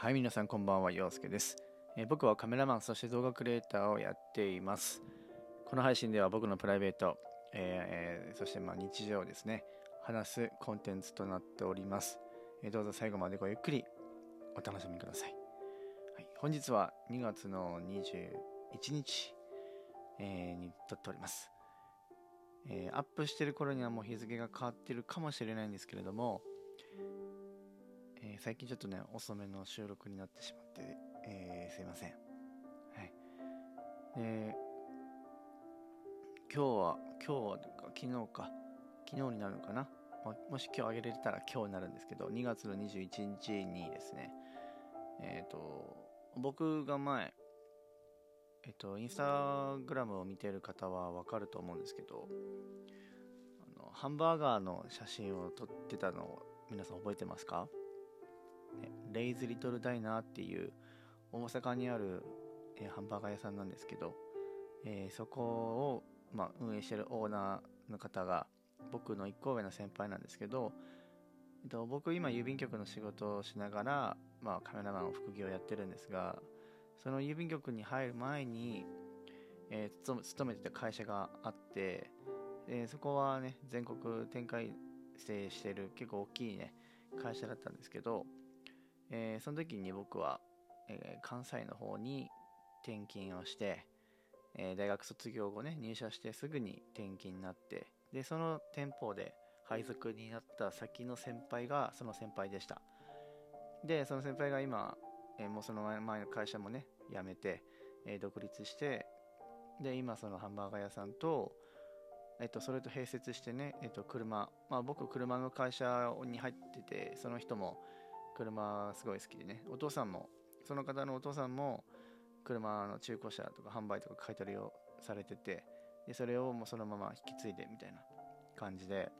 はい、皆さんこんばんは、陽介です、えー僕はカメラマン、そして動画クリエイターをやっています。この配信では僕のプライベート、えーそしてま日常をですね、話すコンテンツとなっております。えーどうぞ最後までごゆっくりお楽しみください。はい、本日は2月の21日、えに撮っております。えアップしてる頃にはもう日付が変わってるかもしれないんですけれども、えー最近ちょっとね遅めの収録になってしまって、えーすいません。はい。で今日は今日はというか昨日か。昨日になるのかな。ももし今日あげれたら今日になるんですけど2月の21日にですねえっ、と僕が前えっ、とインスタグラムを見てる方はわかると思うんですけどあのハンバーガーの写真を撮ってたのを皆さん覚えてますか？ねレイズ・リトル・ダイナーっていう大阪にある、えーハンバーガー屋さんなんですけど、えーそこを、まあ、運営してるオーナーの方が僕の1個上の先輩なんですけど、えっと、僕今郵便局の仕事をしながら、まあ、カメラマンを副業やってるんですがその郵便局に入る前に、えー勤め勤めてた会社があって、えーそこはね全国展開してしてる結構大きいね会社だったんですけど、えーその時に僕は、えー関西の方に転勤をして、えー大学卒業後ね入社してすぐに転勤になってでその店舗で配属になった先の先輩がその先輩でした。でその先輩が今、えーもうその前の会社もね辞めて、えー独立してで今そのハンバーガー屋さんとえっと、それと併設してね、えっと、車、まあ、僕、車の会社に入ってて、その人も車すごい好きでね、お父さんも、その方のお父さんも、車の中古車とか販売とか買い取りをされてて、でそれをもうそのまま引き継いでみたいな感じで、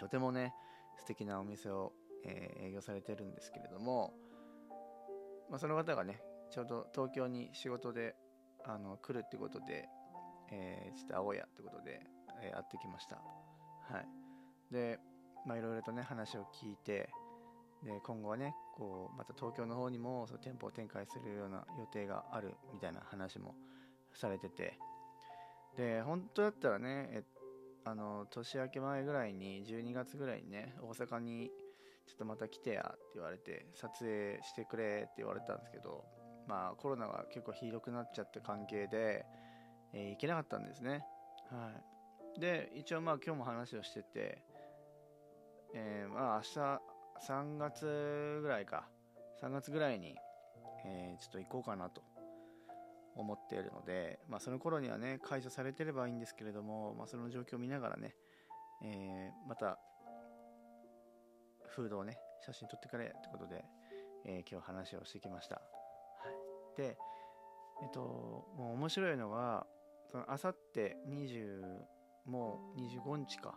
とてもね、素敵なお店を、えー営業されてるんですけれども、まあ、その方がね、ちょうど東京に仕事であの来るってことで、えーちょっと会おうやってことで、えー会ってきました。はい。で、まあいろいろとね、話を聞いて、で、今後はね、こう、また東京の方にもその店舗を展開するような予定があるみたいな話もされてて、で、本当だったらね、えあの、年明け前ぐらいに、12月ぐらいにね、大阪にちょっとまた来てやって言われて、撮影してくれって言われたんですけど、まあコロナが結構ひどくなっちゃった関係で、えー行けなかったんですね。はい。で、一応まあ今日も話をしてて、えーまあ明日3月ぐらいか、3月ぐらいに、えーちょっと行こうかなと思っているので、まあその頃にはね、解除されてればいいんですけれども、まあその状況を見ながらね、えーまた、フードをね、写真撮ってくれってことで、えー今日話をしてきました。はい。で、えっと、もう面白いのが、あさって20もう25日か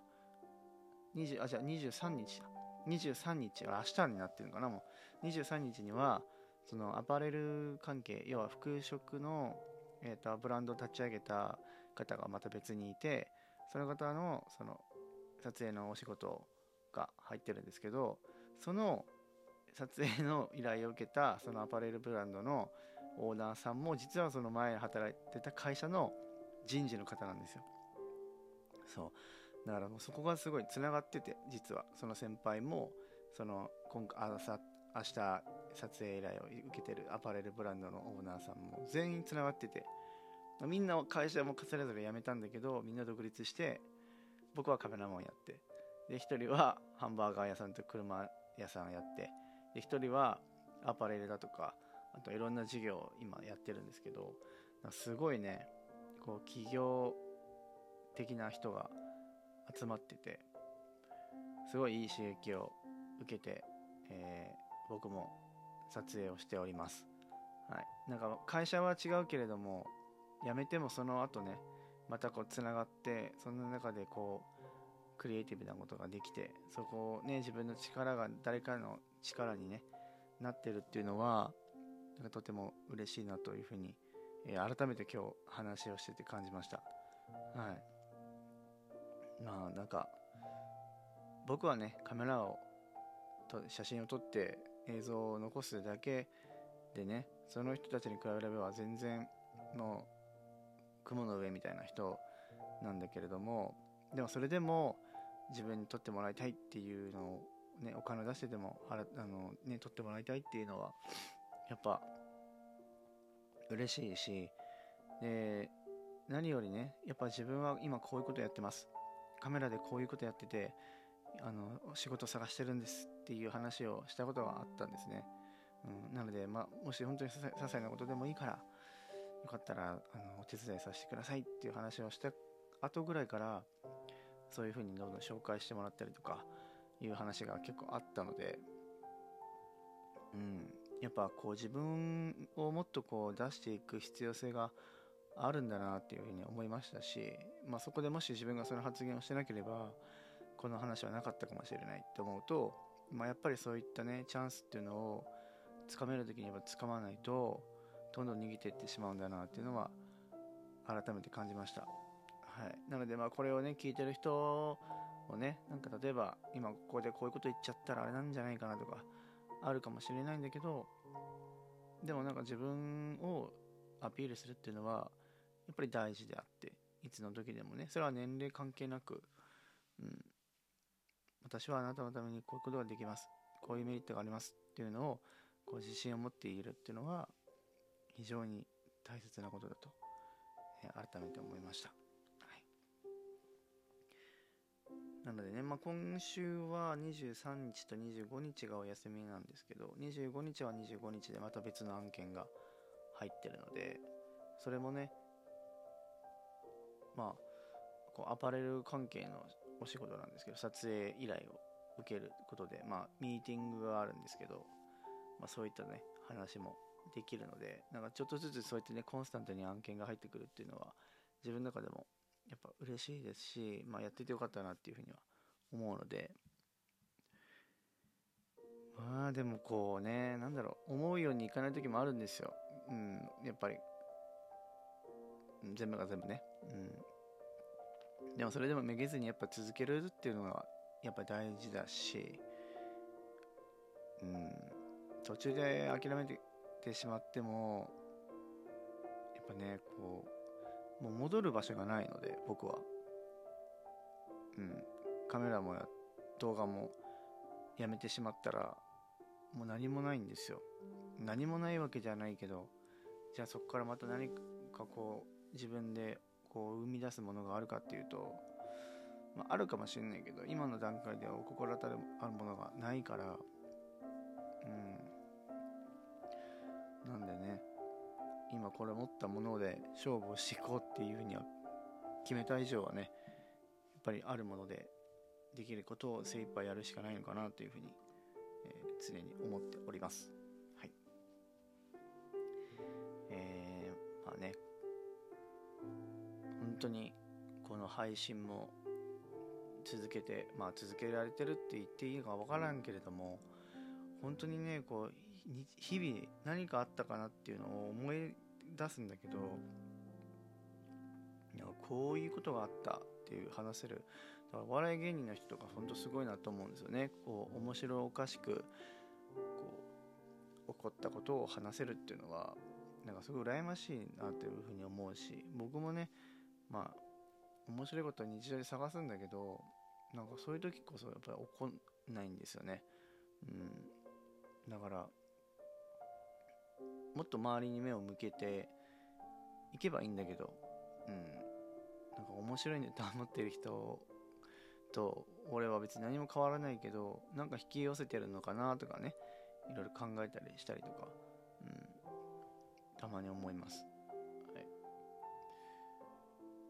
20あじゃあ23日だ23日あ明日になってるのかなもう。23日にはそのアパレル関係要は服飾の、えー、とブランドを立ち上げた方がまた別にいてその方のその撮影のお仕事が入ってるんですけどその撮影の依頼を受けたそのアパレルブランドのオーナーさんも実はその前働いてた会社の人事の方なんですよ。そう。だからもうそこがすごいつながってて実はその先輩もその今回あさ明日撮影依頼を受けてるアパレルブランドのオーナーさんも全員つながっててみんな会社もそれぞれ辞めたんだけどみんな独立して僕はカメラマンやって。で一人はハンバーガー屋さんと車屋さんやって。で一人はアパレルだとかあといろんな事業を今やってるんですけどすごいねこう企業的な人が集まっててすごいいい刺激を受けて、えー僕も撮影をしております、はい、なんか会社は違うけれども辞めてもその後ねまたこうつながってその中でこうクリエイティブなことができてそこをね自分の力が誰かの力にねなってるっていうのはなんかとても嬉しいなというふうに、えー改めて今日話をしてて感じました。はい。まあなんか僕はねカメラをと写真を撮って映像を残すだけでねその人たちに比べれば全然もう雲の上みたいな人なんだけれどもでもそれでも自分に撮ってもらいたいっていうのをねお金を出してでもあのね撮ってもらいたいっていうのはやっぱ嬉しいしで何よりねやっぱ自分は今こういうことやってます。カメラでこういうことやっててあの仕事探してるんですっていう話をしたことがあったんですね、うん、なので、まあ、もし本当に些細なことでもいいからよかったらあのお手伝いさせてくださいっていう話をした後ぐらいからそういうふうにどんどん紹介してもらったりとかいう話が結構あったので、うん、やっぱこう自分をもっとこう出していく必要性があるんだなっていうふうに思いましたし、まあ、そこでもし自分がその発言をしてなければこの話はなかったかもしれないって思うと、まあ、やっぱりそういったねチャンスっていうのをつかめる時にはつかまないとどんどん逃げていってしまうんだなっていうのは改めて感じました。はい、なのでまあこれをね聞いてる人をねなんか例えば今ここでこういうこと言っちゃったらあれなんじゃないかなとかあるかもしれないんだけどでもなんか自分をアピールするっていうのはやっぱり大事であっていつの時でもねそれは年齢関係なく、うん、私はあなたのためにこういうことができます。こういうメリットがありますっていうのをこう自信を持っているっていうのは非常に大切なことだと、えー、改めて思いました、はい、なのでね、まあ、今週は23日と25日がお休みなんですけど25日は25日でまた別の案件が入ってるのでそれもねまあこうアパレル関係のお仕事なんですけど撮影依頼を受けることでまあミーティングがあるんですけど、まあ、そういったね話もできるのでなんかちょっとずつそうやってねコンスタントに案件が入ってくるっていうのは自分の中でもやっぱ嬉しいですし、まあ、やっててよかったなっていうふうには思うのでまあでもこうねなんだろう思うようにいかない時もあるんですよ。うんやっぱり全部が全部ね。うん。でもそれでもめげずにやっぱ続けるっていうのはやっぱ大事だしうん。途中で諦めてしまってもやっぱねこうもう戻る場所がないので僕は。うん。カメラも動画もやめてしまったらもう何もないんですよ。何もないわけじゃないけどじゃあそこからまた何かこう自分でこう生み出すものがあるかっていうと、まあ、あるかもしれないけど今の段階ではお心当たりあるものがないからうんなんでね今これ持ったもので勝負をしていこうっていうふうには決めた以上はねやっぱりあるものでできることを精一杯やるしかないのかなというふうに、えー、常に思っております。はい。えー、まあね当にこの配信も続けてまあ続けられてるって言っていいか分からんけれども本当にねこう日々何かあったかなっていうのを思い出すんだけどいやこういうことがあったっていう話せるだからお笑い芸人の人とか本当すごいなと思うんですよね。こう面白おかしくこう起こったことを話せるっていうのはなんかすごい羨ましいなというふうに思うし僕もねまあ面白いことは日常で探すんだけどなんかそういう時こそやっぱり起こんないんですよね。うん。だからもっと周りに目を向けていけばいいんだけどうん。なんか面白いねと思ってる人と俺は別に何も変わらないけどなんか引き寄せてるのかなとかねいろいろ考えたりしたりとかうん。たまに思います。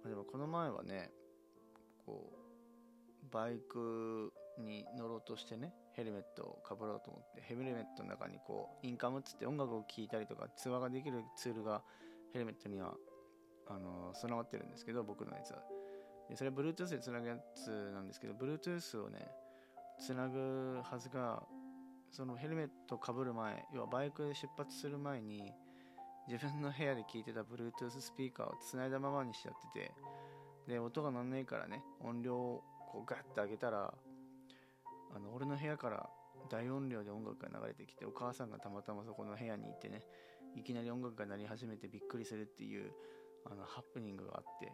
でもこの前はねこうバイクに乗ろうとしてねヘルメットをかぶろうと思ってヘルメットの中にこうインカムっつって音楽を聴いたりとか通話ができるツールがヘルメットにはあの備わってるんですけど僕のやつは。でそれは Bluetooth でつなぐやつなんですけど Bluetooth をねつなぐはずがそのヘルメットをかぶる前要はバイクで出発する前に自分の部屋で聞いてた Bluetooth スピーカーを繋いだままにしちゃっててで音が鳴んないからね音量をこうガッて上げたらあの俺の部屋から大音量で音楽が流れてきてお母さんがたまたまそこの部屋にいてねいきなり音楽が鳴り始めてびっくりするっていうあのハプニングがあって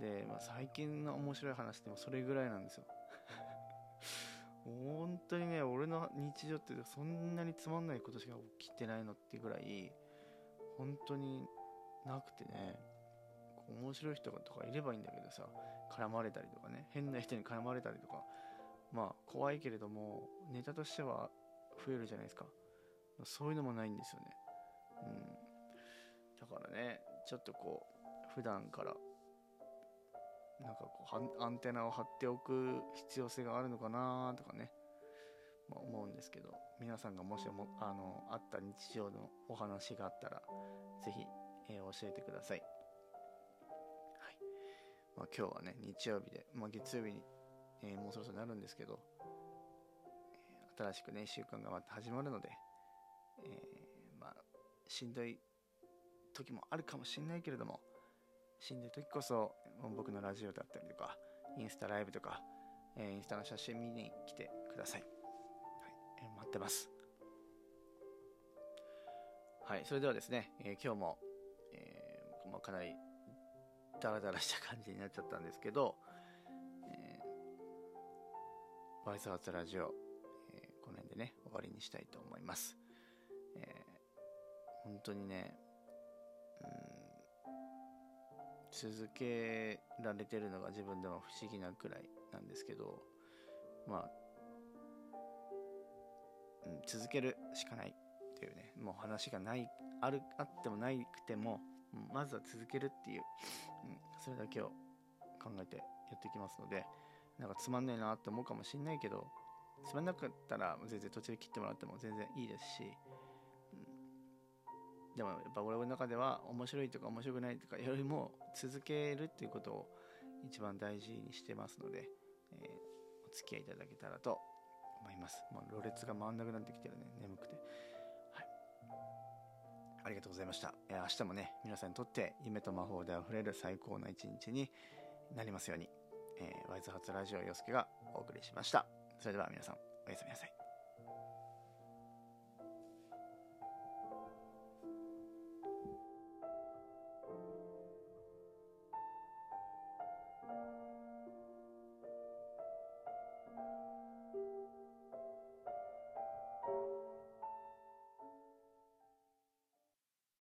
で、まあ、最近の面白い話でもそれぐらいなんですよ。本当にね俺の日常ってそんなにつまんないことしか起きてないのってぐらい本当になくてね。面白い人とかいればいいんだけどさ絡まれたりとかね。変な人に絡まれたりとか。まあ怖いけれどもネタとしては増えるじゃないですか。そういうのもないんですよね。うん。だからねちょっとこう普段からなんかこうアンテナを張っておく必要性があるのかなとかね、思うんですけど皆さんがもしもあのあった日常のお話があったら是非、えー、教えてください、はい。まあ、今日はね日曜日で、まあ、月曜日に、えー、もうそろそろなるんですけど、新しくね1週間がまた始まるので、えまあしんどい時もあるかもしれないけれどもしんどい時こそ僕のラジオだったりとかインスタライブとか、え、インスタの写真見に来てください、ってます。はいそれではですね、えー、今日も、えー、まあ、かなりダラダラした感じになっちゃったんですけど、えー、ワイズハーツラジオ、えー、この辺でね終わりにしたいと思います、えー、本当にねうん続けられてるのが自分でも不思議なくらいなんですけどまあ、うん、続けるしかない。っていうねもう話がない。あるあってもなくてもまずは続けるっていう、うん、それだけを考えてやっていきますのでなんかつまんないなって思うかもしんないけどつまんなかったら全然途中で切ってもらっても全然いいですしうん。でもやっぱ俺の中では面白いとか面白くないとかよりも続けるっていうことを一番大事にしてますので、えー、お付き合いいただけたらと思います。もうろれつが回んなくなってきてるね、眠くて。はい。ありがとうございました。えー、明日もね、皆さんにとって夢と魔法で溢れる最高な一日になりますように、えー、ワイズハツラジオ洋介がお送りしました。それでは皆さん、おやすみなさい。